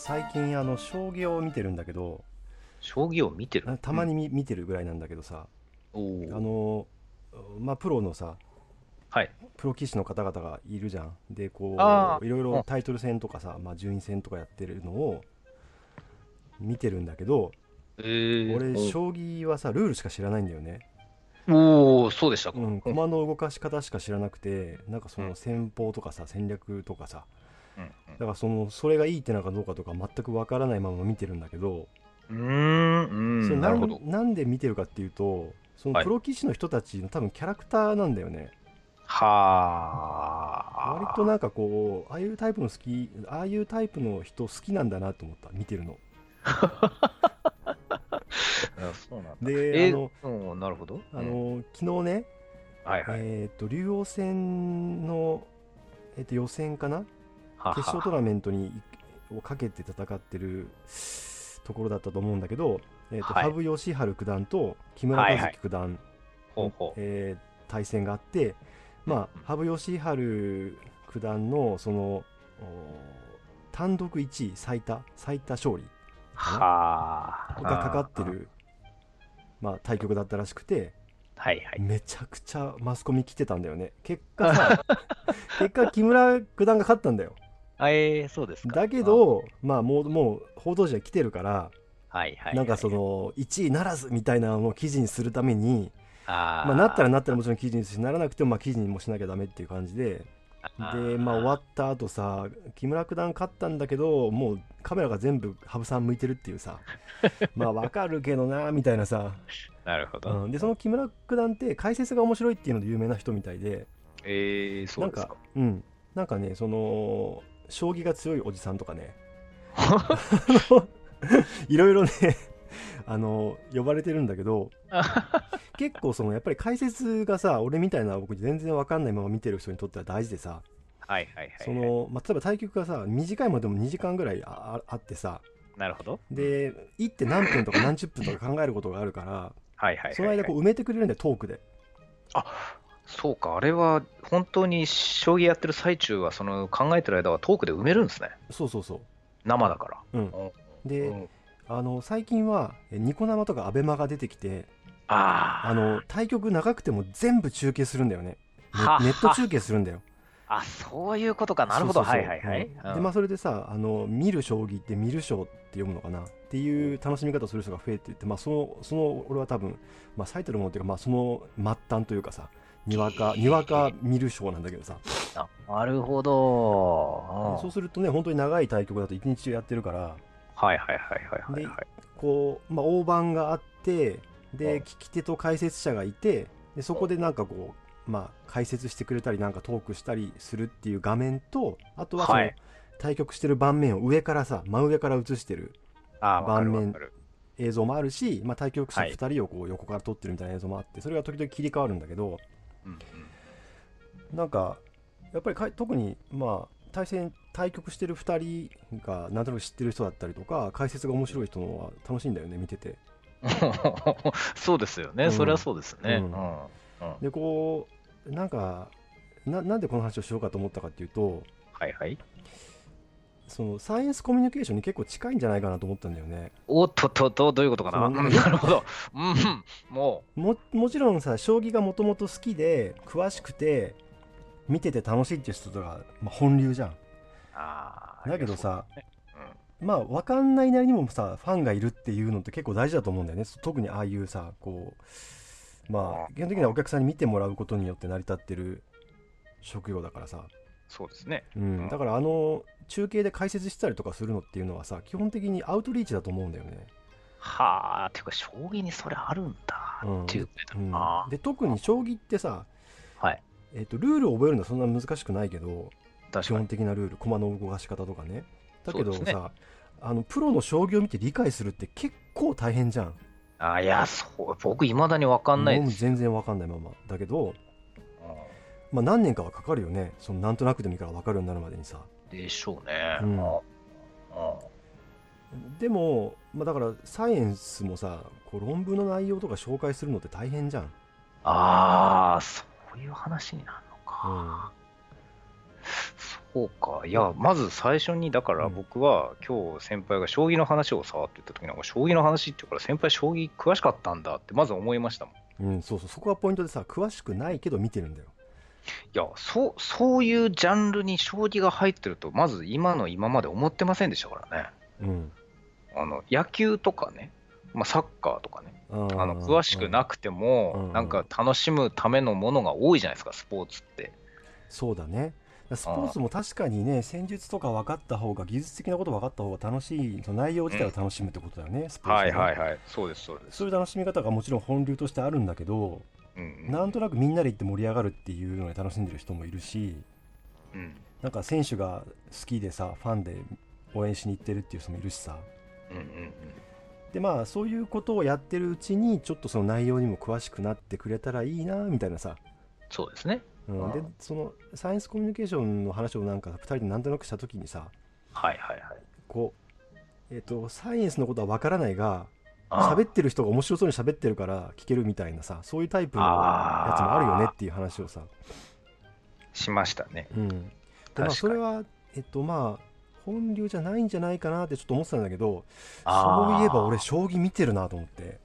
最近あの将棋を見てるんだけど将棋を見てる？たまに見,、見てるぐらいなんだけどさおー。あのまあプロのさはい。プロ棋士の方々がいるじゃん。でこあー。ういろいろタイトル戦とかさ、まあ、順位戦とかやってるのを見てるんだけどえー、俺将棋はさルールしか知らないんだよね。おおそうでしたか、うん、駒の動かし方しか知らなくてなんかその戦法とかさ戦略とかさうんだからそのそれがいいってなんかどうかとか全くわからないまま見てるんだけど、うんなんで見てるかっていうとそのはいプロ棋士の人たちの多分キャラクターなんだよね、はあ。割となんかこうああいうタイプの好きああいうタイプの人好きなんだなと思った見てるの。あそうなんだ。でえあのうんなるほど。あうん。の昨日ね、はいはい、えっ、と竜王戦の、えー、と予選かな決勝トーナメントにをかけて戦ってるところだったと思うんだけど、えーとはい。羽生善治九段と木村和樹九段、えー対戦があって、まあ、羽生善治九段のそのお単独1位最多最多勝利はあ。がかかってる、まあ、対局だったらしくてはいはい。めちゃくちゃマスコミ来てたんだよね。結果さ 結果木村九段が勝ったんだよあえー、そうですか。だけどまあもうもう報道陣は来てるからはいはいはいなんかその1位ならずみたいなのを記事にするためにあー。まあ、なったらなったらもちろん記事にしならなくてもまあ記事にもしなきゃダメっていう感じで。あでー。まあ終わった後さ木村九段勝ったんだけどもうカメラが全部羽生さん向いてるっていうさ。まあわかるけどなみたいなさ、なるほど、うん、でその木村九段って解説が面白いっていうので有名な人みたいで。えー、そうですか。なんかうん。なんかねその将棋が強いおじさんとかね。いろいろね あの呼ばれてるんだけど 結構そのやっぱり解説がさ俺みたいな僕全然わかんないまま見てる人にとっては大事でさはいはいはいその、まあ、例えば対局がさ短いものでも2時間ぐらいあああってさなるほど。で行って何分とか何十分とか考えることがあるからその間こう埋めてくれるんだよトークでそうかあれは本当に将棋やってる最中はその考えてる間はトークで埋めるんですね。そうそうそう。生だから。うん。うん。で、うん。あの最近はえニコ生とかアベマが出てきてあー。あの対局長くても全部中継するんだよね。ネはネット中継するんだよ。あそういうことか。なるほど。はいはいはい、うん。でまあそれでさあの見る将棋って見る将って読むのかなっていう楽しみ方をする人が増えていってまあそのその俺は多分まあ最たるものっていうかまあその末端というかさにわかにわか見る将なんだけどさ。あなるほど。そうするとね本当に長い対局だと一日中やってるから。はいはいはいはいはいはい。こう、まあ、大盤があってうん。で聞き手と解説者がいてでそこでなんかこう、まあ、解説してくれたりなんかトークしたりするっていう画面とあとはその、はい。対局してる盤面を上からさ真上から映してる盤面映像もあるし、まあ、対局者はい2人をこう横から撮ってるみたいな映像もあってそれが時々切り替わるんだけどうんうんなんかやっぱりかい特にまあ対戦対局してる2人がなんとなく知ってる人だったりとか解説が面白い人のは楽しいんだよね見てて。そうですよね、うん。それはそうですね。ううんん。うん。でこうなんかななんでこの話をしようかと思ったかっていうとはいはい。そのサイエンスコミュニケーションに結構近いんじゃないかなと思ったんだよね。おっとっとっと、どういうことかな？なるほど。うん、もももちろんさ将棋がもともと好きで詳しくて見てて楽しいっていう人が、まあ、本流じゃん。う。あーだけどさ、そうね。まあ分かんないなりにもさファンがいるっていうのって結構大事だと思うんだよね。特にああいうさこうまあ基本的にはお客さんに見てもらうことによって成り立ってる職業だからさ、そうですね。うんうんだからあの中継で解説したりとかするのっていうのはさ基本的にアウトリーチだと思うんだよね、はあ、ていうか、将棋にそれあるんだうんっていううん。で特に将棋ってさ、はい。えっとルールを覚えるのはそんな難しくないけど基本。的なルール駒の動かし方とかねだけどさ、ねあのプロの将棋を見て理解するって結構大変じゃんあいや、そう、僕、いまだにわかんないです。全然わかんないままだけど、うんまあ、何年かはかかるよね。そのなんとなくでもいいから分かるようになるまでにさ。でしょうね。うん。でも、まあ、だからサイエンスもさこう論文の内容とか紹介するのって大変じゃん、ああ、そういう話になるのか。うん。そそうか。いや、まず最初に、だからうん。僕は、今日先輩が将棋の話をさって言った時なんか、将棋の話って言うから、先輩将棋詳しかったんだって、まず思いましたもん。いうん、そうそう。そこがポイントでさ詳しくないけど見てるんだよや、そう、そういうジャンルに将棋が入ってると、まず今の今まで思ってませんでしたからね。うん。あの、野球とかね、まあ、サッカーとかね、ああの詳しくなくても、うん。なんか楽しむためのものが多いじゃないですか、スポーツって。そうだね。スポーツも確かにね戦術とか分かった方が技術的なこと分かった方が楽しいその内容自体を楽しむってことだよね、スポーツはいねはいはい、そうです、そうです。そういう楽しみ方がもちろん本流としてあるんだけど、うんうん。なんとなくみんなで行って盛り上がるっていうので楽しんでる人もいるしうん。なんか選手が好きでさファンで応援しに行ってるっていう人もいるしさ。うんうんうん。でまあそういうことをやってるうちにちょっとその内容にも詳しくなってくれたらいいなみたいなさ、そうですね。うん。うんでそのサイエンスコミュニケーションの話をなんか2人でなんとなくした時にさはいはいはい。こう、えっとサイエンスのことは分からないがあ喋ってる人が面白そうに喋ってるから聞けるみたいなさそういうタイプのやつもあるよねっていう話をさ、しましたね。うん、でまあそれはえっとまあ本流じゃないんじゃないかなってちょっと思ってたんだけどそういえば俺将棋見てるなと思って。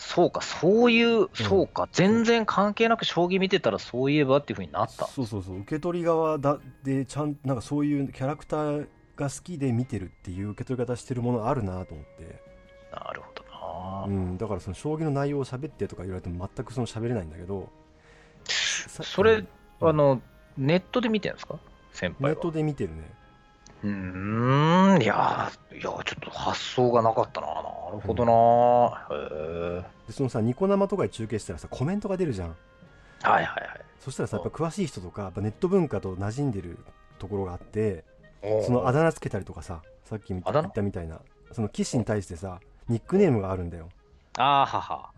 そうか、そういう、そうか、全然関係なく将棋見てたらそういえばっていうふうになった。そうそうそう受け取り側だでちゃんなんかそういうキャラクターが好きで見てるっていう受け取り方してるものあるなと思って、なるほど。な、うん、だからその将棋の内容を喋ってとか言われても全くその喋れないんだけどさそれ、うん。あの、ネットで見てるんですか？先輩は。ネットで見てるね。うーん、いやー、いやーちょっと発想がなかったな。なるほどな、へでそのさニコ生とかで中継したらさコメントが出るじゃん。え。はいはいはい。そしたらさやっぱ詳しい人とかやっぱネット文化と馴染んでるところがあってそのあだ名つけたりとかささっき言ったみたいなその棋士に対してさニックネームがあるんだよ。あーはは。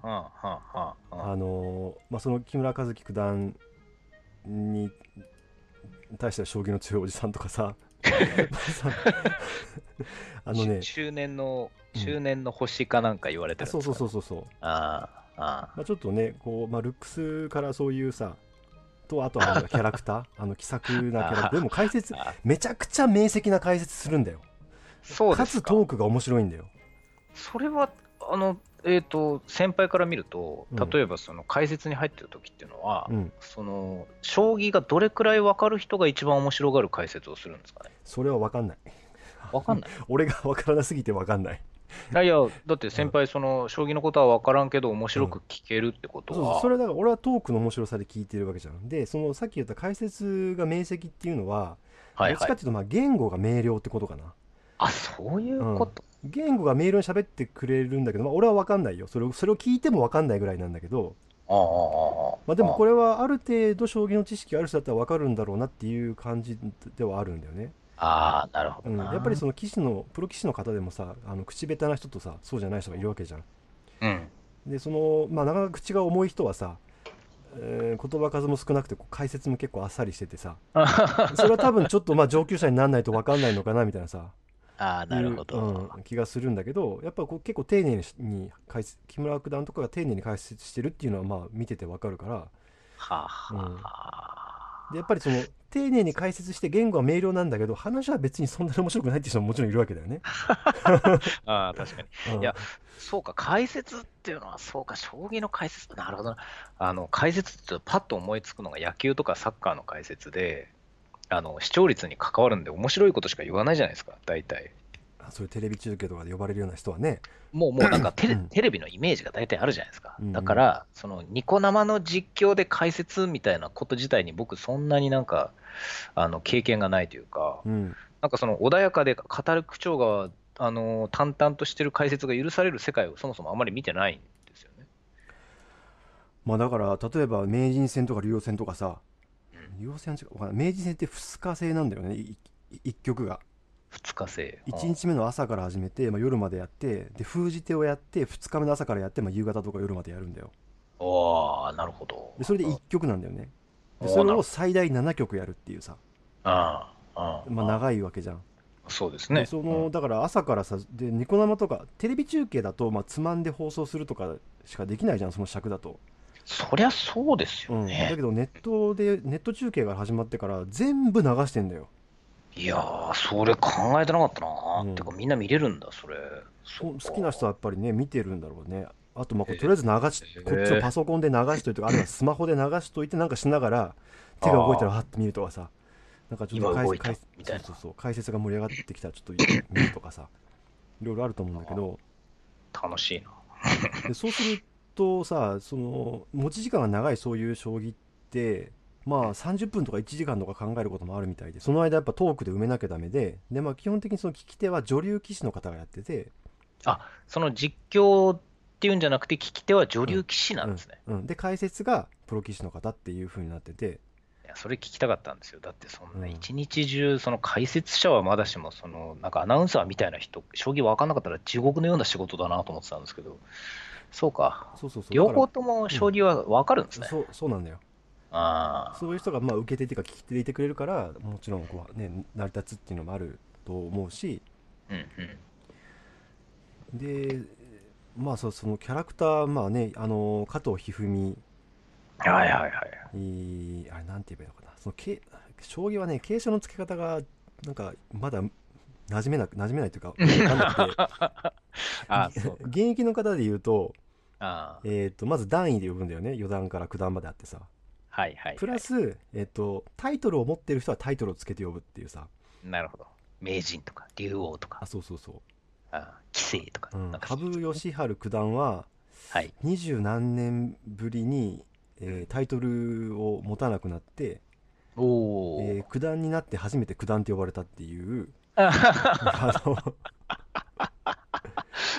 うん、うん、うん。あのーまあ、その木村和樹九段に対しては将棋の強いおじさんとかさ。さ あのね。中年の、うん。中年の星かなんか言われてるんそうですか、そうそうそうそう、あーあまあ、ちょっとねこう、まあ、ルックスからそういうさとあとは キャラクター？あの気さくなキャラクター？でも解説めちゃくちゃ明晰な解説するんだよ。そうですか。トークが面白いんだよそれは、あの、えっ、と、先輩から見るとうん、例えばその解説に入ってる時っていうのは、うん。その、将棋がどれくらい分かる人が一番面白がる解説をするんですかね？それは分かんない。分かんない？俺が分からなすぎて分かんない。いやいや、だって先輩、その、将棋のことは分からんけど、面白く聞けるってことは、そうそう。それだから俺はトークの面白さで聞いてるわけじゃん。でそのさっき言った解説が明晰っていうのははいはい。どっちかっていうとまあ言語が明瞭ってことかな。あ、そういうこと？言語が明瞭に喋ってくれるんだけど、まあ、俺は分かんないよ。それをそれを聞いても分かんないぐらいなんだけど、ああ、ああ、まあ、でもこれ、れはある程度将棋の知識がある人だったら分かるんだろうなっていう感じではあるんだよね、ああ、なるほうん。やっぱりその棋士のプロ棋士の方でもさあの口下手な人とさそうじゃない人がいるわけじゃん。うん。でその、まあ、なかなか口が重い人はさ、えー言葉数も少なくてこう解説も結構あっさりしててさ。それは多分ちょっとまあ上級者にならないと分かんないのかなみたいなさああ、なるほど。いううん、気がするんだけどやっぱこう結構丁寧に解説木村九段とかが丁寧に解説してるっていうのはまあ見てて分かるからはあ、はあ、でやっぱりその丁寧に解説して言語は明瞭なんだけど話は別にそんなに面白くないっていう人ももちろんいるわけだよね。ああ、確かに。うんいやそうか、解説っていうのは、そうか、将棋の解説、なるほどな。あの、解説ってパッと思いつくのが野球とかサッカーの解説で、あの、視聴率に関わるんで面白いことしか言わないじゃないですか、大体。そういうテレビ中継とかで呼ばれるような人はね。もう、もうなんかテレうん。テレビのイメージが大体あるじゃないですか。うんだから、その、ニコ生の実況で解説みたいなこと自体に僕、そんなになんか、あの、経験がないというか、うん。なんかその穏やかで語る口調が、あの淡々としてる解説が許される世界をそもそもあまり見てないんですよね。まあだから例えば名人戦とか竜王戦とかさうん竜王戦は違う名人戦って2日制なんだよね。いい一局が2日制。1日目の朝から始めて、まあ、夜までやってで封じ手をやって2日目の朝からやって、まあ、夕方とか夜までやるんだよ。おあなるほど。でそれで1曲なんだよね。うんでそれを最大7曲やるっていうさ、ああ、まあ、長いわけじゃん。そうですね。でそのだから朝からさでニコ生とかテレビ中継だと、まあ、つまんで放送するとかしかできないじゃんその尺だと。そりゃそうですうん、だよね。けどネットでネット中継が始まってから全部流してんだよいやー、それ考えてなかったな。うん。てか、みんな見れるんだ、それ。そ好きな人はやっぱりね見てるんだろうね。あとまあとりあえず流しこっちをパソコンで流しといてあるいはスマホで流しといてなんかしながら手が動いたらはって見るとかさ。なんかちょっと解今動いた。解みたそうそう。解説が盛り上がってきたらちょっと見るとかさ。いろいろあると思うんだけど。楽しいな。でそうするとさその持ち時間が長いそういう将棋ってまあ30分とか1時間とか考えることもあるみたいでその間やっぱトークで埋めなきゃダメでで、まあ、基本的にその聞き手は女流棋士の方がやってて。その実況っていうんじゃなくて、聞き手は女流棋士なんですね。うん、で解説がプロ棋士の方っていう風になってて。いやそれ聞きたかったんですよ。だって、そんうなん。一日中、その解説者はまだしも、そのなんかアナウンサーみたいな人、将棋分かんなかったら地獄のような仕事だなと思ってたんですけど、そうか。そうそうそう。両方とも将棋は分かるんですね。そうそうなんだよああ。そういう人がまあ受け手っていうか聞き手でいてくれるからもちろんこう、ね、成り立つっていうのもあると思うしうんうん。でまあそうそのキャラクターまあねあの加藤一二はいはいはい。あれなんて言えばいいのかなそのけ将棋はね傾斜の付け方がなんかまだ馴染めなく馴染めないというか分かんなくて。現役の方で言うと。えー、とまず段位で呼ぶんだよね四段から九段まであってさはいはい、はい。プラス、えっと、タイトルを持ってる人はタイトルをつけて呼ぶっていうさなるほど。名人とか、竜王とかあ、そうそうそう、ああ棋聖とか。羽生善治九段ははい。二十何年ぶりに、えータイトルを持たなくなって、おお、えー九段になって初めて九段って呼ばれたっていうあ あの、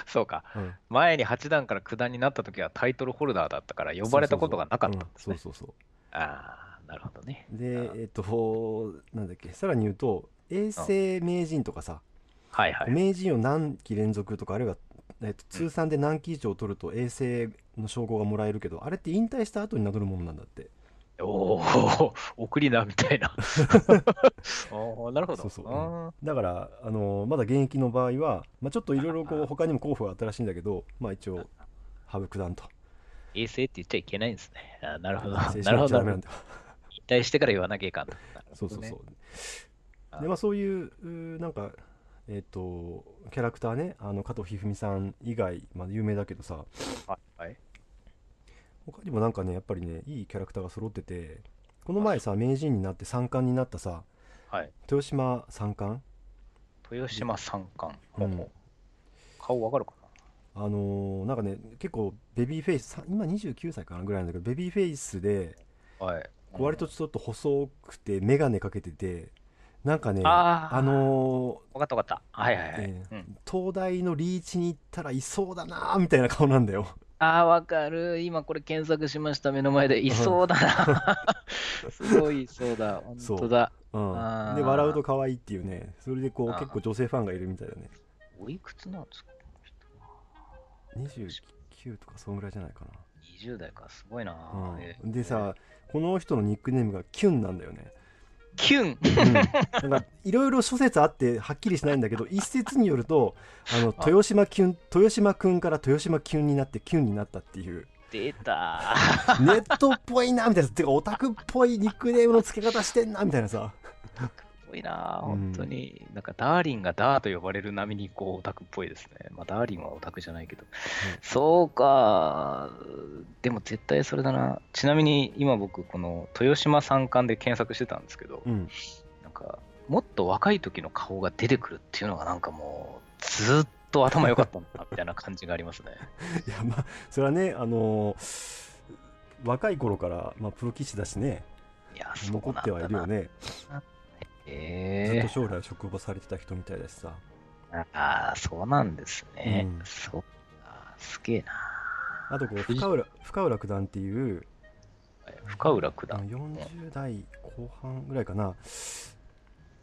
そうか。うん前に八段から九段になった時はタイトルホルダーだったから呼ばれたことがなかったんですね。そうそうそうああ、なるほどね。でえっ、となんだっけさらに言うと永世名人とかさ、はいはい。名人を何期連続とかあるいは、えっと通算で何期以上取ると永世の称号がもらえるけどあれって引退した後に名乗るものなんだっておお、送りなみたいな。おお、なるほど。そうそうあだから、あのまだ現役の場合は、まあ、ちょっといろいろこう他にも候補があったらしいんだけど、まあ、一応羽生九段とー衛星って言っちゃいけないんですね。あーなるほど。なるほど。引退してから言わなきゃいかんと。ねそうそうそうあでまあそういうなんかえっ、とキャラクターねあの加藤一二三さん以外、まあ、有名だけどさはいはい。他にもなんかねやっぱりねいいキャラクターが揃っててこの前さ名人になって三冠になったさはい。豊島三冠？豊島三冠。うん顔わかるかあのーなんかね結構ベビーフェイスさ今29歳かなぐらいなんだけどベビーフェイスでなはい。こう割とちょっと細くて眼鏡かけててなんかねあーあのわかったわかった。はいはいはい。ええうん、ー東大のリーチに行ったらいそうだなーみたいな顔なんだよああ、わかる。今これ検索しました。目の前で。いそうだな。すごいいそうだ。本当だ。うんあーで笑うと可愛いっていうねそれでこうあー結構女性ファンがいるみたいだねおいくつなんですか？29とかそんぐらいじゃないか ?20 代か。すごいな。うん、でさこの人のニックネームがキュンなんだよね。キュン。うん、なんかいろいろ諸説あってはっきりしないんだけど一説によるとあの豊島キュン豊島くんから豊島キュンになってキュンになったっていう。出た。ネットっぽいなみたいな。てかオタクっぽいニックネームの付け方してんなみたいなさ。すごいな。うん本当に。なんか、ダーリンがダーと呼ばれる波に、こう、オタクっぽいですね。まあ、ダーリンはオタクじゃないけど。そうか。でも絶対それだな。ちなみに、今僕、この、豊島三冠で検索してたんですけど、うんなんか、もっと若い時の顔が出てくるっていうのがなんかもう、ずっと頭良かったんだな、みたいな感じがありますね。いやまあそれはねあのー若い頃から、まあ、プロ棋士だしねいや、残ってはいるよねずっえと将来職場されてた人みたいだしさえああ、そうなんですね。うんそうか。すげえな。あとこう深浦深浦九段っていう深浦九段。40代後半ぐらいかな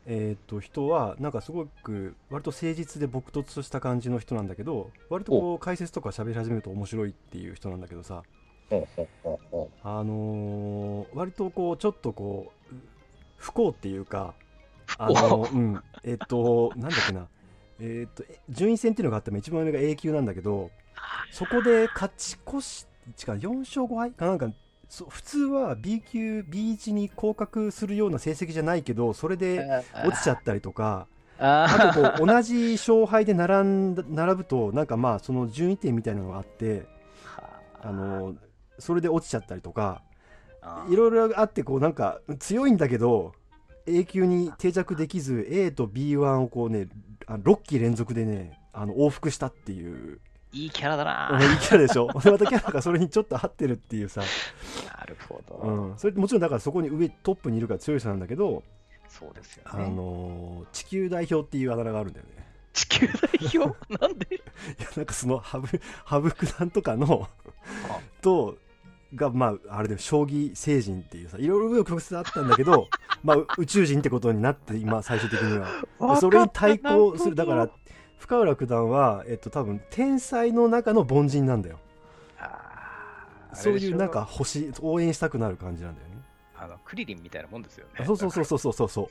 えっ、と人はなんかすごく割と誠実で朴突とした感じの人なんだけど割とこう解説とか喋り始めると面白いっていう人なんだけどさあのー割とこうちょっとこう不幸っていうかあのうん。えっ、となんだっけな。えっ、とえ順位戦っていうのがあっても一番上が A 級なんだけどそこで勝ち越し違う4勝5敗かなんかそ普通は B 級 B1 に降格するような成績じゃないけどそれで落ちちゃったりとかああとこう同じ勝敗で並んだ並ぶとなんかまあその順位点みたいなのがあってあ。のそれで落ちちゃったりとかいろいろあってこうなんか強いんだけど A 級に定着できず A と B1 をこうねあ6期連続でねあの往復したっていう。いいキャラだおな。前いいキャラでしょ。で またキャラがそれにちょっと合ってるっていうさ、なるほど。うん、それもちろんだからそこに上トップにいるから強い人なんだけど、そうですよあね。のー地球代表っていうあだ名があるんだよね。地球代表？なんで？いやなんかその羽生羽生九段とかのとがまああれで将棋星人っていうさいろいろ曲折あったんだけど まあ宇宙人ってことになって今最終的には。でそれに対抗するだから深浦九段はえっと多分天才の中の凡人なんだよ。そういうなん。か星応援したくなる感じなんだよね。あのクリリンみたいなもんですよね。あそうそうそうそうそうそう。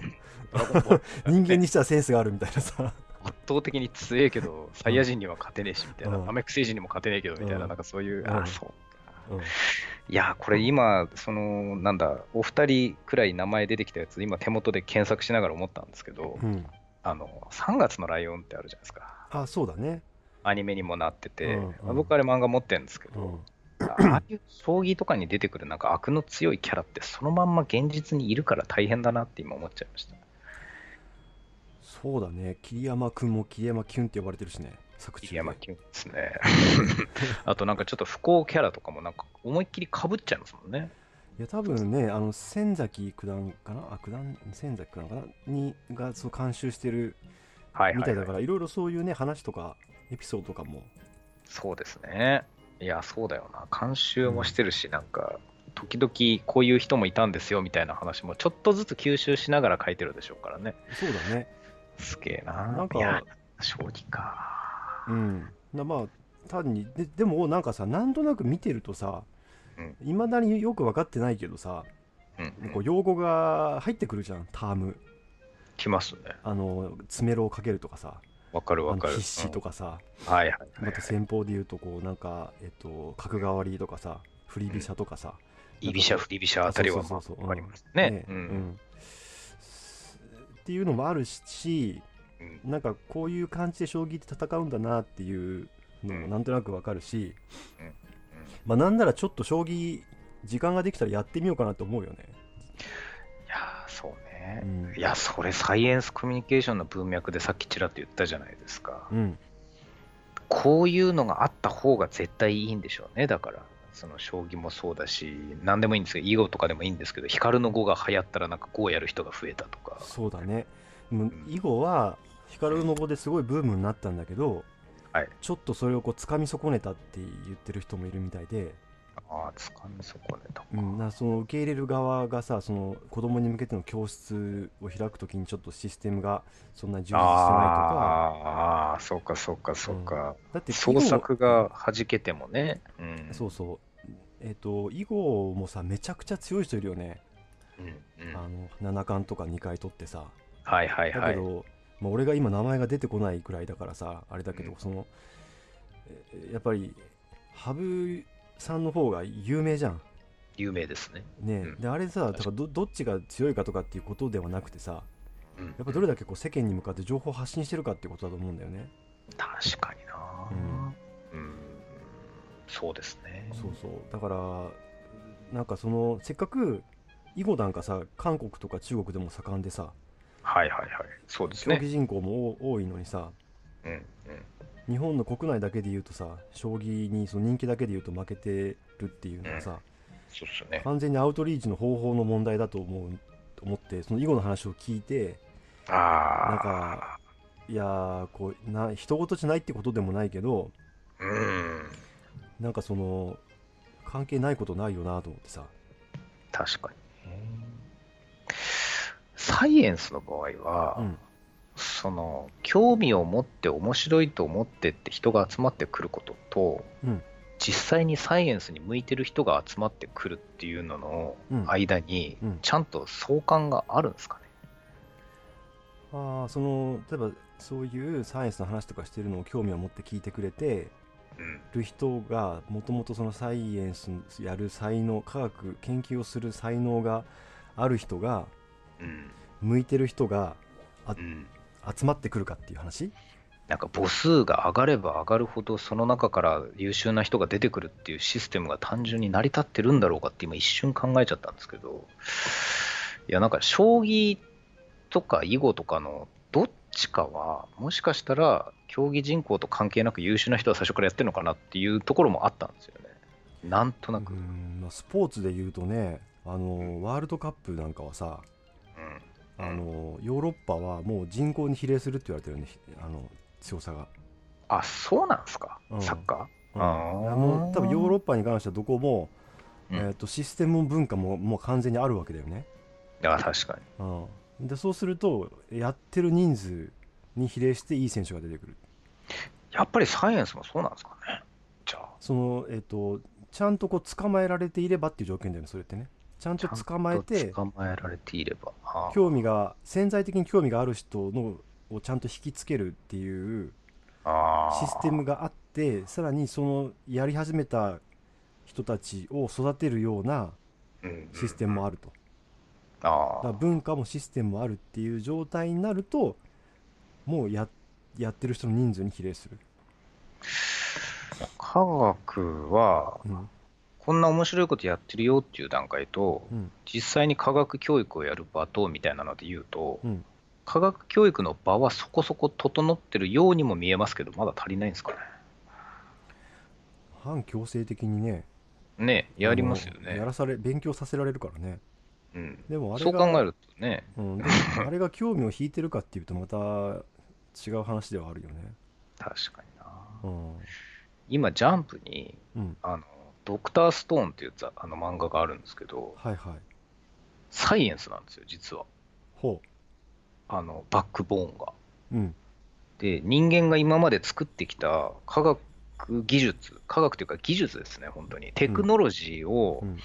人間にしてはセンスがあるみたいなさ。圧倒的に強いけど、サイヤ人には勝てねえしみたいな、うん。ナメック星人にも勝てねえけどみたいな、うん。なんかそういう、うん。あそううんいや、これ今、そのなんだ、お二人くらい名前出てきたやつ、今、手元で検索しながら思ったんですけど、うん。あの3月のライオンってあるじゃないですか、あそうだね。アニメにもなってて、うんうん。僕、あれ、漫画持ってるんですけど、うん。ああいう将棋とかに出てくるなんか悪の強いキャラって、そのまんま現実にいるから大変だなって今思っちゃいました。そうだね。桐山君も桐山キュンって呼ばれてるしね作中山キュンですね。あとなんかちょっと不幸キャラとかもなんか思いっきりかぶっちゃいますもんね。いや多分ねあの千崎九段かな？あ九段千崎九段かな？にがそう監修してるみたいだから、いろいろそういうね話とかエピソードとかもそうですね。いや、そうだよな。監修もしてるし、なんか、時々こういう人もいたんですよみたいな話もちょっとずつ吸収しながら書いてるでしょうからね。そうだねすげえな。なんかいや、将棋か。うん。なまあ単にででもなんかさなんとなく見てるとさうん。いま、未だによく分かってないけどさ、うん、こう用語が入ってくるじゃんターム。来ますね。あの詰めろをかけるとかさわかるあわかる。の必死とかさ、うん。はいはいはい。また先方で言うとこうなんかえっと角換わりとかさ振り飛車とかさ、居飛車、振り飛車あたりはまあそうそうそうそうわかりますね。ねうん。うん。っていうのもあるしうんなんかこういう感じで将棋って戦うんだなっていうのもなんとなくわかるし、うんうんまあなんならちょっと将棋時間ができたらやってみようかなと思うよね。いやー、そうね。うんいや、それサイエンスコミュニケーションの文脈でさっきちらっと言ったじゃないですか。うん、こういうのがあった方が絶対いいんでしょうね、だから。その将棋もそうだし、何でもいいんですけど、囲碁とかでもいいんですけど、光の碁が流行ったら、なんか碁をやる人が増えたとか。そうだね。囲碁は光の碁ですごいブームになったんだけど、はいちょっとそれをこう掴み損ねたって言ってる人もいるみたいで、ああ、つかみ損ねたか。うん、なその受け入れる側がさその子供に向けての教室を開くときにちょっとシステムがそんなに充実してないとかあーあー、そうかそうかそうか。だって創作が弾けてもね。うん。そうそうえっ、と囲碁もさめちゃくちゃ強い人いるよね、うんうんあの七冠とか2回取ってさはいはいはい。だけど、まあ、俺が今名前が出てこないくらいだからさあれだけど、うん。そのえやっぱり羽生さんの方が有名じゃん。有名ですね。ね、うん。であれさだからどどっちが強いかとかっていうことではなくてさうん。やっぱどれだけこう世間に向かって情報を発信してるかっていうことだと思うんだよね。確かにな。うん。そうですね。そうそう。だからなんかそのせっかく囲碁なんかさ韓国とか中国でも盛んでさはいはいはい。そうですね。競技人口も多多いのにさうんうん。日本の国内だけで言うとさ将棋にその人気だけで言うと負けてるっていうのがさ、そうっすよね。完全にアウトリーチの方法の問題だと思うと思ってその囲碁の話を聞いてああ。なんかいやーこうな人事じゃないってことでもないけどうん。なんかその関係ないことないよなと思ってさ確かにね。サイエンスの場合は、うん。その興味を持って面白いと思ってって人が集まってくることと、うん。実際にサイエンスに向いてる人が集まってくるっていうののうん。間に、うん。ちゃんと相関があるんですかね？あーその例えばそういうサイエンスの話とかしてるのを興味を持って聞いてくれてうん。る人がもともとそのサイエンスやる才能科学研究をする才能がある人がうん向いてる人がうん集まってくるかっていう話？なんか母数が上がれば上がるほどその中から優秀な人が出てくるっていうシステムが単純に成り立ってるんだろうかって今一瞬考えちゃったんですけどいやなんか将棋とか囲碁とかのどっちかはもしかしたら競技人口と関係なく優秀な人は最初からやってるのかなっていうところもあったんですよね。なんとなうく、スポーツで言うとねあのワールドカップなんかはさあのヨーロッパはもう人口に比例するって言われてるね。あの強さが、あそうなんですか、うん。サッカうん、あー。もう多分ヨーロッパに関してはどこも、うん。えー、とシステム文化ももう完全にあるわけだよね、ーいや確かに。うん、でそうするとやってる人数に比例していい選手が出てくる。やっぱりサイエンスもそうなんですかね？じゃあ。そのえっ、とちゃんとこう捕まえられていればっていう条件だよねそれってねちゃんと捕まえて捕まえられていれば。興味が潜在的に興味がある人のをちゃんと引きつけるっていうシステムがあってさらにそのやり始めた人たちを育てるようなうんシステムもあると。だ文化もシステムもあるっていう状態になるともうややってる人の人数に比例する、ー科学は、うんこんな面白いことやってるよっていう段階と、うん。実際に科学教育をやる場とみたいなので言うと、うん、科学教育の場はそこそこ整ってるようにも見えますけど、まだ足りないんですかね。反強制的にね。ねやりますよあのやね。らされ勉強させられるからね。うん、でもあれそうが考えるとね、うん、あれが興味を引いてるかっていうとまた違う話ではあるよね。確かにな。うん。今、ジャンプに、うん。あのドクターストーンっていうざあの漫画があるんですけど、はいはいサイエンスなんですよ、実は。ほあのバックボーンが。ううんで、人間が今まで作ってきた科学技術、科学というか技術ですね、本当に。テクノロジーを、うん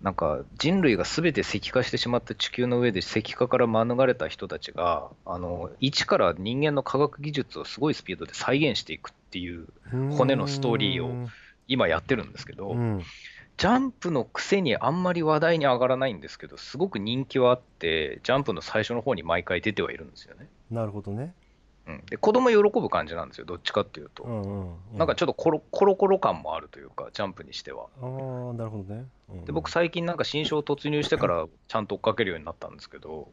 なんか人類が全て石化してしまった地球の上で石化から免れた人たちが、あの一から人間の科学技術をすごいスピードで再現していくっていう、骨のストーリーを今やってるんですけど、うんジャンプのくせにあんまり話題に上がらないんですけど、すごく人気はあって、ジャンプの最初の方に毎回出てはいるんですよね。なるほどねうん、で子供喜ぶ感じなんですよ、どっちかっていうと。うんうんうなんかちょっとコロコロコロ感もあるというか、ジャンプにしては。ああなるほどね、うんで僕、最近なんか新章突入してからちゃんと追っかけるようになったんですけど、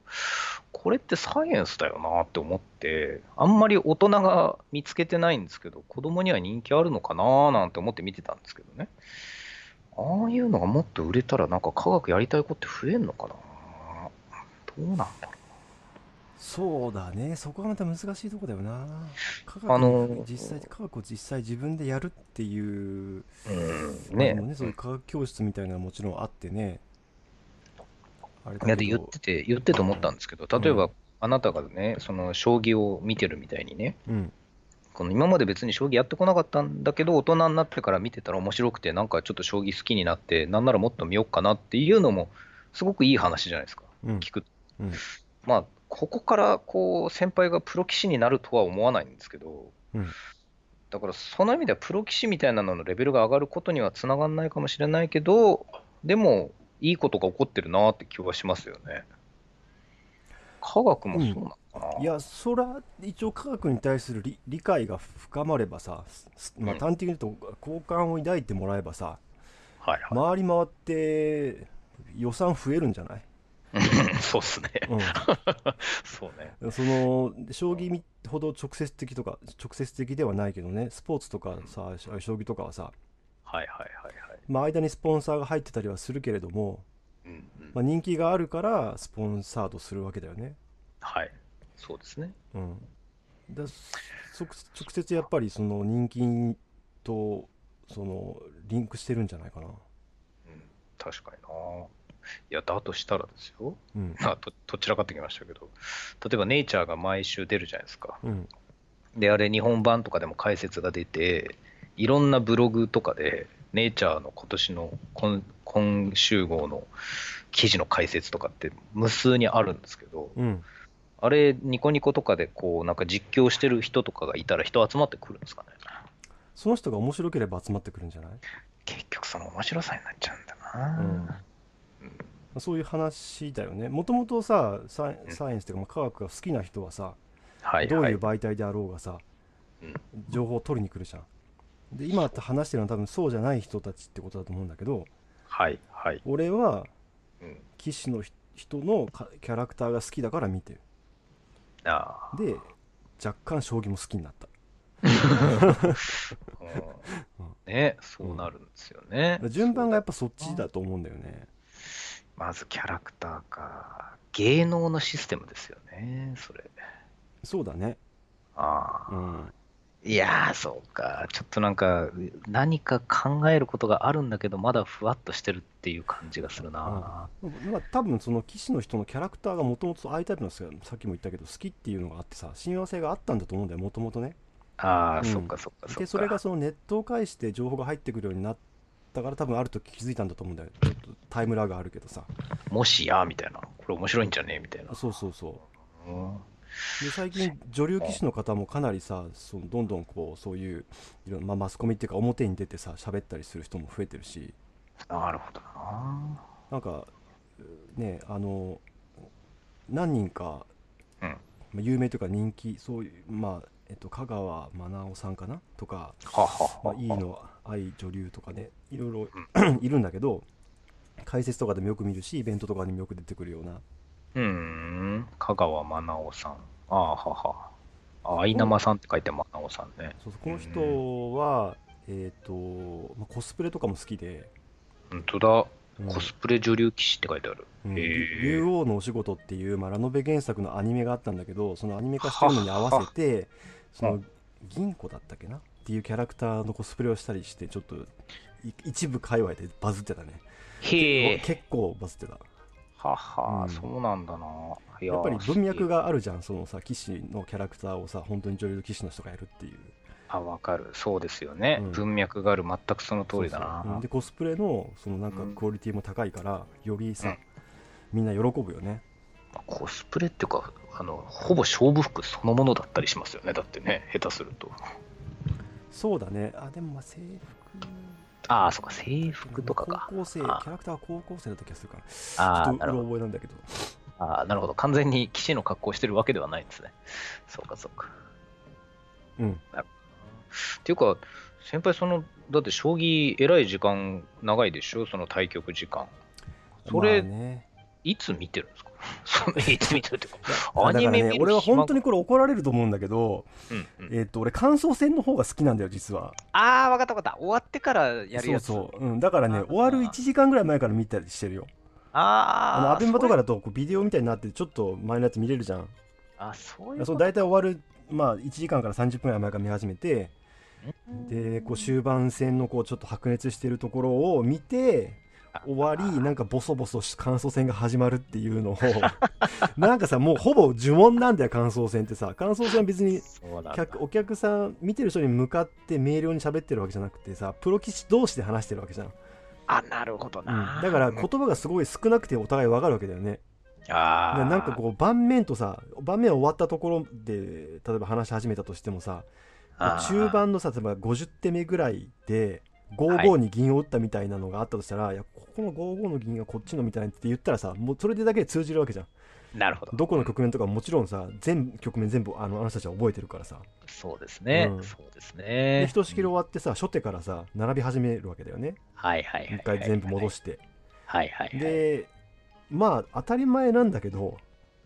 これってサイエンスだよなって思って、あんまり大人が見つけてないんですけど、子供には人気あるのかななんて思って見てたんですけどね。ああいうのがもっと売れたら、なんか科学やりたい子って増えんのかなどうなんだろそうだね。そこがまた難しいとこだよな。科学あのを実際科学を実際自分でやるっていう。う。うん、あねのねそういう科学教室みたいなのはもちろんあってね。あれだいやで言ってて、言ってて思ったんですけど、例えば、あなたがね、その将棋を見てるみたいにね、うん。この今まで別に将棋やってこなかったんだけど、大人になってから見てたら面白くて、なんかちょっと将棋好きになって、なんならもっと見ようかなっていうのも、すごくいい話じゃないですか、うん。聞く。うん。まあ、ここからこう先輩がプロ棋士になるとは思わないんですけど、うん。だからその意味ではプロ棋士みたいなののレベルが上がることにはつながらないかもしれないけど、でも、いいことが起こってるなって気はしますよね。科学もそうなのかな、いやそら一応科学に対する理理解が深まればさ、すまあ、うん端的に言うと好感を抱いてもらえばさはいはい。回り回って予算増えるんじゃない、そうっすね。う そうね。ん、その将棋みほど直接的とか直接的ではないけどねスポーツとかさ将棋とかはさ、はいはいはいはい。まあ、間にスポンサーが入ってたりはするけれども、うんうんまあ、人気があるからスポンサードするわけだよね。はい。そうですね。うん、だそ直接やっぱりその人気とそのリンクしてるんじゃないかな。うん、確かにな。いや、だとしたらですよ。うんまあ、とどちらかってきましたけど、例えばネイチャーが毎週出るじゃないですか。うんで、あれ、日本版とかでも解説が出て、いろんなブログとかで、ネイチャーの今年の今今週号の記事の解説とかって無数にあるんですけど、うんあれ、ニコニコとかでこう、なんか実況してる人とかがいたら人集まってくるんですかね。その人が面白ければ集まってくるんじゃない、結局その面白さになっちゃうんだな。そういう話だよね。もともとさサイうん。サイエンスっていうかまあ科学が好きな人はさ、はい、どうはいいう媒体であろうがさ、うん。情報を取りに来るじゃん。で今話してるのは多分そうじゃない人たちってことだと思うんだけどはい、はい。俺はうん、騎士のひ人のかキャラクターが好きだから見てる。ああ。で若干将棋も好きになった。うん。ね、そうなるんですよね。順番がやっぱそっちだと思うんだよねまずキャラクターか。芸能のシステムですよね、それ。そうだねああ。うんいやー、そうか。ちょっとなんか、何か考えることがあるんだけど、まだふわっとしてるっていう感じがするな。まあ多分その騎士の人のキャラクターがもともとああいうタイプのさっきも言ったけど好きっていうのがあってさ親和性があったんだと思うんだよもともとねああ、うんそっかそっかそっか。でそれがそのネットを介して情報が入ってくるようになったから多分ある時気づいたんだと思うんだよちょっとタイムラグあるけどさもしや、みたいな。これ面白いんじゃね？えみたいな。そうそうそううんで最近女流棋士の方もかなりさそのどんどんこうそういういろんな、まあ、マスコミっていうか表に出てさ喋ったりする人も増えてるしなるほどな。なんかねあの何人か、うんまあ有名というか人気そういうまあえっと香川愛緒さんかな？とか、ははは。まあ、いいの愛女流とかねいろいろ いるんだけど解説とかでもよく見るしイベントとかにもよく出てくるようなうーん。香川愛緒さん。ああ、はは。あ、愛生さんって書いて愛緒さんね。そうそうこの人は、えっ、と、まあ、コスプレとかも好きで、本当だ。うんコスプレ女流騎士って書いてある。竜王のお仕事っていう、まあ、ラノベ原作のアニメがあったんだけどそのアニメ化してるのに合わせてその銀子だったっけなっていうキャラクターのコスプレをしたりしてちょっとい一部界隈でバズってたねへえ。結構バズってたはは、うんそうなんだな。いやっぱり文脈が。があるじゃんそのさ騎士のキャラクターをさ本当に女流騎士の人がやるっていうあ、わかる。そうですよね。うん文脈がある。全くその通りだな。そうんでコスプレのそのなんかクオリティも高いからよりさ、うんみんな喜ぶよねコスプレっていうか、あの、ほぼ勝負服そのものだったりしますよね。だってね、下手すると。そうだねあでもまあ制服ああ、そうか、制服とかか。高校生キあャラクターは高校生だった気がするからああ、ちょっとうろなるほど。覚えなんだけどああ、なるほど。完全に騎士の格好をしてるわけではないんですね。そうか、そうか。うんっていうか、先輩、その、だって将棋、えらい時間長いでしょ、その対局時間。それ、まあねいつ見てるんですか？そのいつ見てるっていうか、あアニメ俺は本当に、にこれ怒られると思うんだけど、うんうん、えっと俺感想戦の方が好きなんだよ実は。ああ、わかったわかった。終わってからやるやつ。そうそう、うん、だからね終わる1時間ぐらい前から見たりしてるよ。あああ、のアベンバとかだとこうビデオみたいになってちょっと前のやつ見れるじゃん。あ、そういうそこと。の大体終わるまあ1時間から30分ぐらい前から見始めてうん。でこう終盤戦のこうちょっと白熱してるところを見て終わり なんかボソボソし感想戦が始まるっていうのを なんかさもうほぼ呪文なんだよ感想戦ってさ。感想戦は別にお客さん見てる人に向かって明瞭に喋ってるわけじゃなくてさプロ棋士同士で話してるわけじゃん、あ、なるほどな。だから言葉がすごい少なくてお互い分かるわけだよね。あなんかこう盤面とさ盤面終わったところで例えば話し始めたとしてもさ中盤のさ例えば50手目ぐらいで55に銀を打ったみたいなのがあったとしたら、い、やここの55の銀がこっちのみたいなって言ったらさもうそれでだけで通じるわけじゃんなるほど。どこの局面とかももちろんさ全局面全部あのあの人たちは覚えてるからさそうですね。うんそうですでね。ひとしきり終わってさ初手からさ並び始めるわけだよねはいはいはいはい。一回全部戻してはいはいはい。でまあ当たり前なんだけど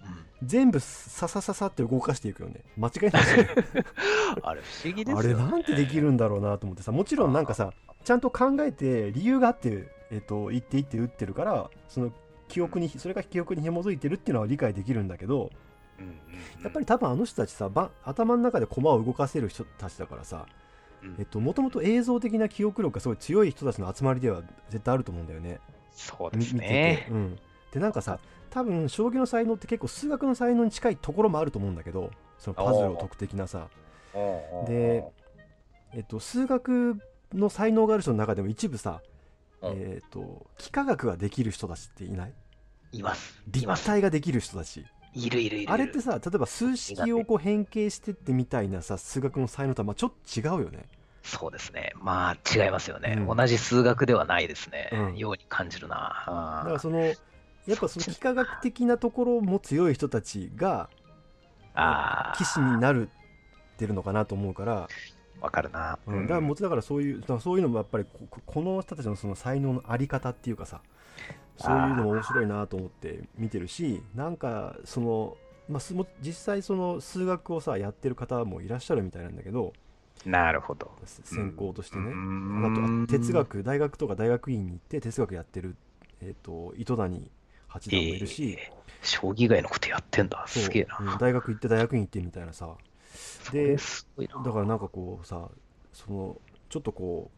うん全部ささささって動かしていくよね間違いない あれ不思議ですあよね。れなんてできるんだろうなと思ってさもちろんなんかさちゃんと考えて理由があって、えっと言って言って打ってるからその記憶にそれが記憶に紐づいてるっていうのは理解できるんだけどやっぱり多分あの人たちさば頭の中で駒を動かせる人たちだからさうん。えっともともと映像的な記憶力がすごい強い人たちの集まりでは絶対あると思うんだよね。そうですみ見てて。ね。うん、でなんかさ多分将棋の才能って結構数学の才能に近いところもあると思うんだけどそのパズルを解く的なさ。でえっと、数学の才能がある人の中でも一部さ、うんえっと幾何学ができる人たちっていない？います。い立。体ができる人たちいるいるいる。あれってさ例えば数式をこう変形してってみたいなさ数学の才能とはまあちょっと違うよねそうですね。まあ、違いますよね。うん同じ数学ではないですね。うんように感じるな。だかあらそのやっぱその幾何学的なところも強い人たちがあー、騎士になるってるのかなと思うから、わかるな。うん、だからもちだからそういうだからそういうのもやっぱりこの人たちのその才能のあり方っていうかさそういうのも面白いなと思って見てるしなんかその、まあ、すも実際その数学をさやってる方もいらっしゃるみたいなんだけどなるほど。専攻としてね、うあんと哲学大学とか大学院に行って哲学やってる、えー、と糸谷八段もいるし、えー将棋以外のことやってんだ。すげえな。うん大学行って大学院行ってみたいなさでだからなんかこうさそのちょっとこ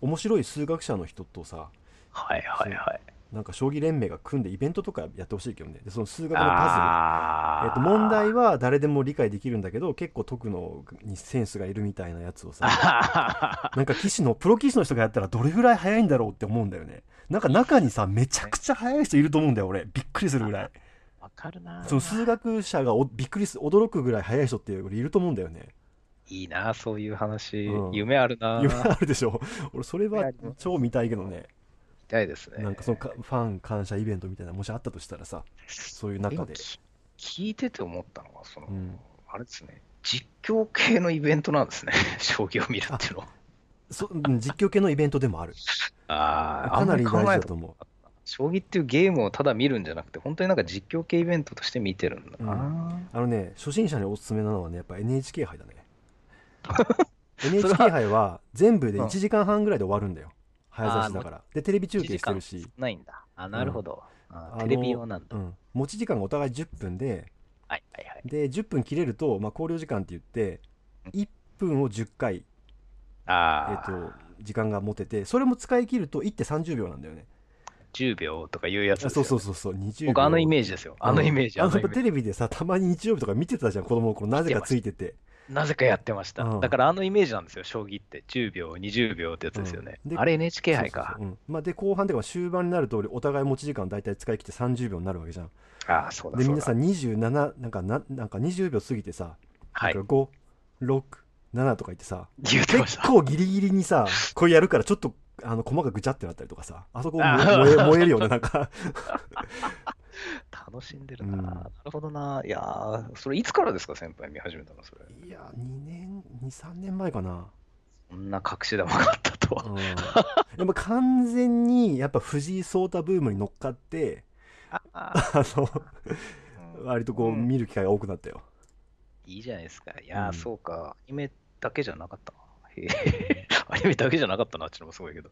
う面白い数学者の人とさはいはいはい。なんか将棋連盟が組んでイベントとかやってほしいけどね。でその数学のパあズル、えっと問題は誰でも理解できるんだけど結構解くのにセンスがいるみたいなやつをさあ なんか棋士のプロ棋士の人がやったらどれぐらい早いんだろうって思うんだよね。なんか中にさめちゃくちゃ早い人いると思うんだよ俺。びっくりするぐらいわかるな。その数学者がおびっくりす驚くぐらい早い人って俺いると思うんだよねいいな、そういう話。うん夢あるな。夢あるでしょ俺それは超見たいけどねみたいですね。なんかそのかファン感謝イベントみたいなのもしあったとしたらさそういう中で聞いてて思ったのが、その、うんあれですね、実況系のイベントなんですね、将棋を見るっていうのは。そうん実況系のイベントでもある ああ、かなり大事だと思う将棋っていうゲームをただ見るんじゃなくて、本当になんか実況系イベントとして見てるんだな。あのね初心者におすすめなのはねやっぱ NHK 杯だね。NHK 杯は全部で1時間半ぐらいで終わるんだよ。早指しだから。でテレビ中継してるし、ないんだ。あ、なるほど。ああのテレビ用なんだ。うん、持ち時間がお互い10分ではいはいはい。で10分切れると、まあ、考慮時間って言って1分を10回、えああ、ー、と時間が持ててそれも使い切ると1手30秒なんだよね10秒とかいうやつそうそうそうそう20秒僕、あのイメージですよ。あのイメージ。あのテレビでさたまに日曜日とか見てたじゃん子供の頃なぜかついててなぜかやってました、うんだからあのイメージなんですよ、将棋って。10秒、20秒ってやつですよね。うんであれ NHK 杯かそうそう。そううんまあ、で後半では終盤になるとお互い持ち時間大体使い切って30秒になるわけじゃんああ、そうだそうだ。でみんなさ27なんかななんか20秒過ぎてさ、はいなん。か567とか言ってさ言って。結構ギリギリにさこれやるからちょっとあの駒がぐちゃってなったりとかさあそこあ燃え燃えるよねなんか 楽しんでるな、うんなるほどな。いやーそれいつからですか、先輩見始めたの、それ？いや2年23年前かなそんな隠し玉があったとは。うんでも完全にやっぱ藤井聡太ブームに乗っかって あのうん割とこう見る機会が多くなったよ、いいじゃないですか。いやそうか。アニメだけじゃなかったな。へえ。アニメだけじゃなかったなっていうのもすごいけど。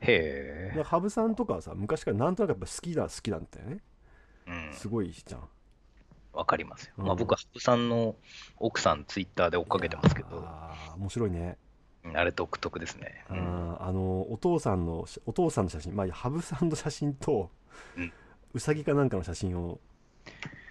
へえ。羽生さんとかはさ昔からなんとなくやっぱ好きだ好きなんだよねうん。すごいじゃんわかりますよ。うんまあ僕は羽生さんの奥さんツイッターで追っかけてますけど、ああ面白いね、うんあれ独特ですね。ううんん、あのお父さんのお父さんの写真まあ羽生さんの写真と、うんうさぎかなんかの写真を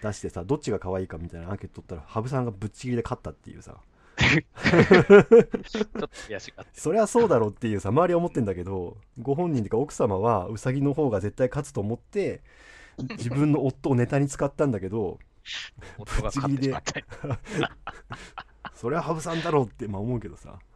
出してさどっちが可愛いかみたいなアンケート取ったら羽生さんがぶっちぎりで勝ったっていうさ ちょっと悔しがって。そりゃそうだろうっていうさ周りは思ってんだけどご本人というか奥様はうさぎの方が絶対勝つと思って自分の夫をネタに使ったんだけど夫が勝ってしまったり。それは羽生さんだろうってまあ思うけどさ、あ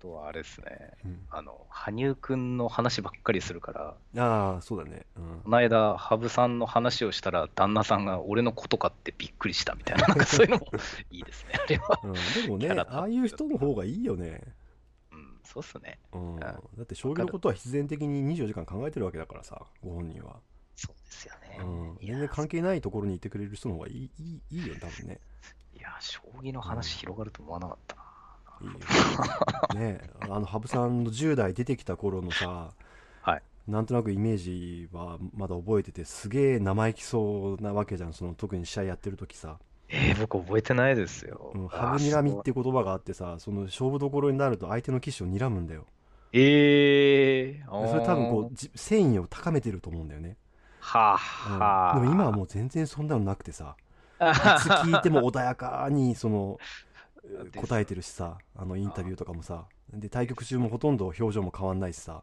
とはあれですね。うん。あの、羽生くんの話ばっかりするから、ああそうだね、うん。この間、羽生さんの話をしたら、旦那さんが俺のことかってびっくりしたみたいな、なんかそういうのも いいですね、あれは。うん、でもねああいう人の方がいいよね、うん、そうっすね。うん、ん。だって将棋のことは必然的に24時間考えてるわけだからさご本人は、そうですよね。うん、全然関係ないところにいてくれる人の方がいいいいいいよ多分ね。いや、将棋の話広がると思わなかったな。ねあの羽生さんの10代出てきた頃のさはい。なんとなくイメージはまだ覚えててすげえ生意気そうなわけじゃんその特に試合やってる時さ。えー、僕覚えてないですよ。うん、あハブニラミって言葉があってさその勝負どころになると相手の棋士を睨むんだよ。えー、でそれ多分こううじ戦意を高めてると思うんだよね、はあ、うん。はあ、でも今はもう全然そんなのなくてさあいつ聞いても穏やかにその答えてるしさあのインタビューとかもさ。で対局中もほとんど表情も変わんないしさ。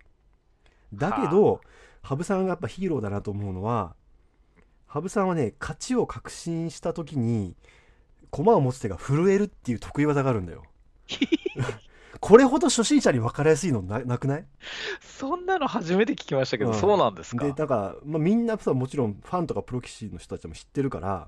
だけど羽生さんがやっぱヒーローだなと思うのは羽生さんはね勝ちを確信した時に駒を持つ手が震えるっていう得意技があるんだよ。これほど初心者に分かりやすいのななくない？そんなの初めて聞きましたけど、うん。そうなんですか？でだから、まあ、みんなさもちろんファンとかプロ棋士の人たちも知ってるから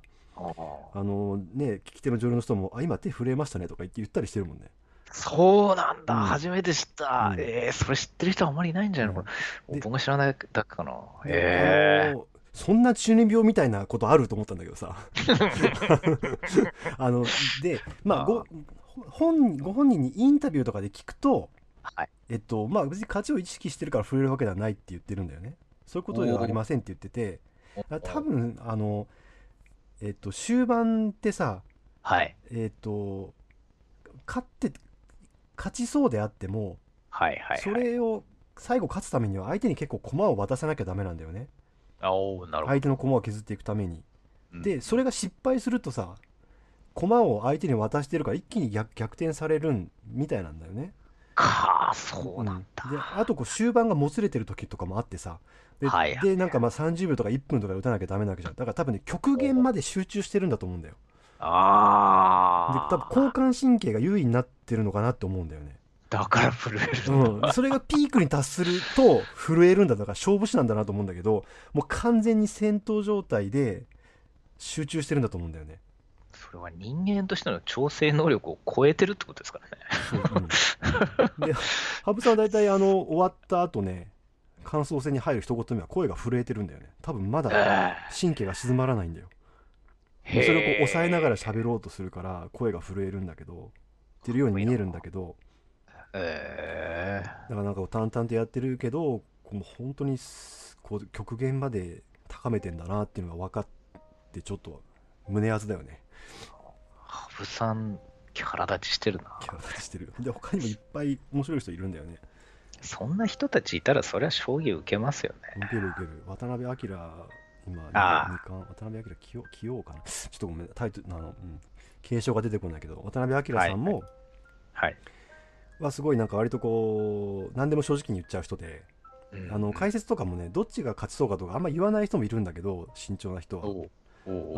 あのね聞き手の女優の人も「あ今手震えましたね」とか言って言ったりしてるもんね。そうなんだ、うん。初めて知った。うん。えー、それ知ってる人あんまりいないんじゃないの、これで僕が知らないだけかな。でえあのそんな中二病みたいなことあると思ったんだけどさ。あのでまあご本ご本人にインタビューとかで聞くとはい。えっとまあ別に勝ちを意識してるから震えるわけではないって言ってるんだよね。そういうことではありませんって言っててあ多分あのえっと終盤ってさはい。えっと勝って勝ちそうであってもはいはい、はい。それを最後勝つためには相手に結構駒を渡さなきゃダメなんだよねあおーなるほど。相手の駒を削っていくためにうんでそれが失敗するとさ駒を相手に渡してるから一気に逆逆転されるんみたいなんだよねかあ、そうなんだ。うん。であとこう終盤がもつれてる時とかもあってさ。で,、はいはいでなんかまあ30秒とか1分とかで打たなきゃダメなわけじゃん。だから多分ね極限まで集中してるんだと思うんだよ。でああ。多分交感神経が優位になってるのかなって思うんだよね。だから震えるうん。それがピークに達すると震えるんだだから勝負師なんだなと思うんだけどもう完全に戦闘状態で集中してるんだと思うんだよね。それは人間としての調整能力を超えてるってことですからね。で羽生さんは大体あの終わった後ね感想戦に入る一言目は声が震えてるんだよね。多分まだえ神経が静まらないんだよ。えそれをこう抑えながら喋ろうとするから声が震えるんだけどってるように見えるんだけどええだからなんか淡々とやってるけどこう本当にすこう極限まで高めてんだなっていうのが分かってちょっと胸熱だよね羽生さん、キャラ立ちしてるな。キャラ立ちしてる。で他にもいっぱい面白い人いるんだよね。そんな人たちいたら、そりゃ将棋受けますよね。受ける受ける。渡辺明今二冠。渡辺明起用起用かな。ちょっとごめんタイトルあの、うん、継承が出てこないけど渡辺明さんも、はい。はすごいなんか割とこう何でも正直に言っちゃう人でうん。あの解説とかもねどっちが勝ちそうかとかあんま言わない人もいるんだけど慎重な人は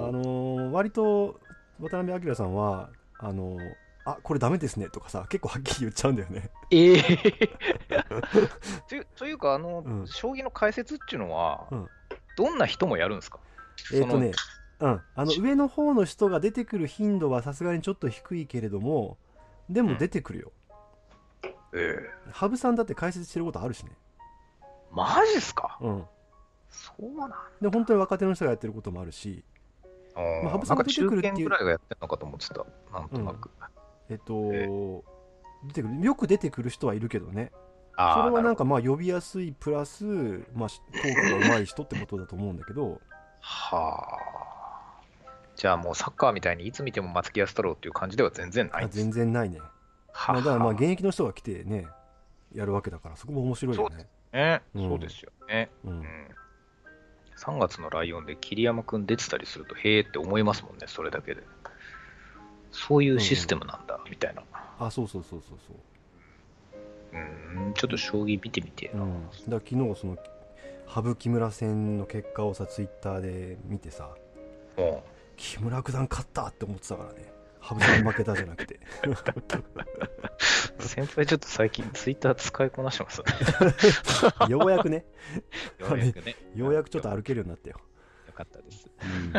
あのー割と渡辺明さんはあのーあこれダメですねとかさ結構はっきり言っちゃうんだよね。ええ。というというか、あの、うん。将棋の解説っていうのは、うん。どんな人もやるんですか？えっ、とねうん。あの上の方の人が出てくる頻度はさすがにちょっと低いけれどもでも出てくるよ、ええ。羽生さんだって解説してることあるしね。マジっすか？うん。そうなんだ。で本当に若手の人がやってることもあるしまあ羽生さんが出てくるっていう。ぐらいがやってるのかと思ってた。なんとなく。えっと、え出てくる。よく出てくる人はいるけどね。ああ、それはなんかまあ呼びやすいプラス、まあ、トークが上手い人ってことだと思うんだけど。はあ。じゃあもうサッカーみたいにいつ見ても松木安太郎っていう感じでは全然ない全然ないね、はまあ、だからまあ現ね、役の人が来てねやるわけだからそこも面白いよね。うん。そうですよね。ううんん。3月のライオンで桐山くん出てたりすると、へえって思いますもんね、それだけで。そういうシステムなんだ、みたいな。あそうそうそうそうそううん、ちょっと将棋見てみてえな。うん、だ昨日その羽生木村戦の結果をさツイッターで見てさうん木村九段勝ったって思ってたからね羽生さん負けたじゃなくて 先輩ちょっと最近ツイッター使いこなしてますね。ようやくねようやくね。ようやくちょっと歩けるようになったよ、よかったです。うん、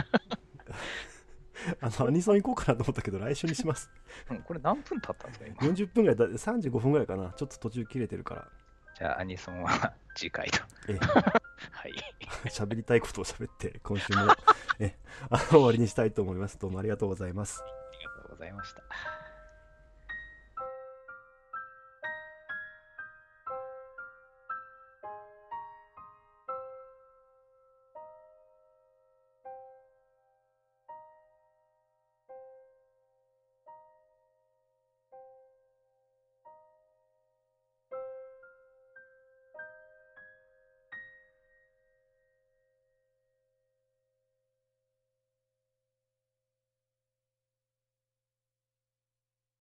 あのアニソン行こうかなと思ったけど来週にしますうんこれ何分経ったんですか、今？40分ぐらいだ35分ぐらいかなちょっと途中切れてるからじゃあ、アニソンは次回と。え はい。喋りたいことを喋って今週もえ終わりにしたいと思いますどうもありがとうございますざいました。